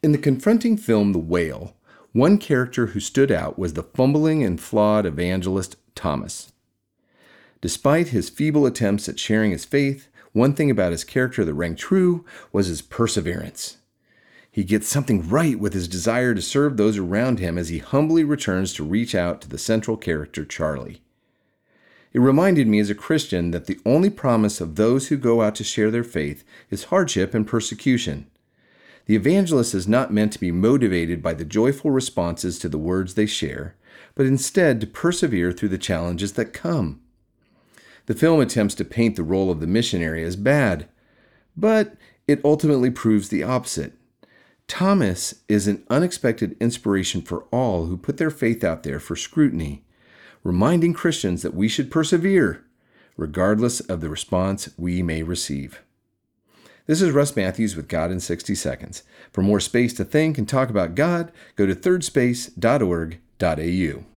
In the confronting film The Whale, one character who stood out was the fumbling and flawed evangelist Thomas. Despite his feeble attempts at sharing his faith, one thing about his character that rang true was his perseverance. He gets something right with his desire to serve those around him as he humbly returns to reach out to the central character, Charlie. It reminded me as a Christian that the only promise of those who go out to share their faith is hardship and persecution. The evangelist is not meant to be motivated by the joyful responses to the words they share, but instead to persevere through the challenges that come. The film attempts to paint the role of the missionary as bad, but it ultimately proves the opposite. Thomas is an unexpected inspiration for all who put their faith out there for scrutiny, reminding Christians that we should persevere, regardless of the response we may receive. This is Russ Matthews with God in 60 Seconds. For more space to think and talk about God, go to thirdspace.org.au.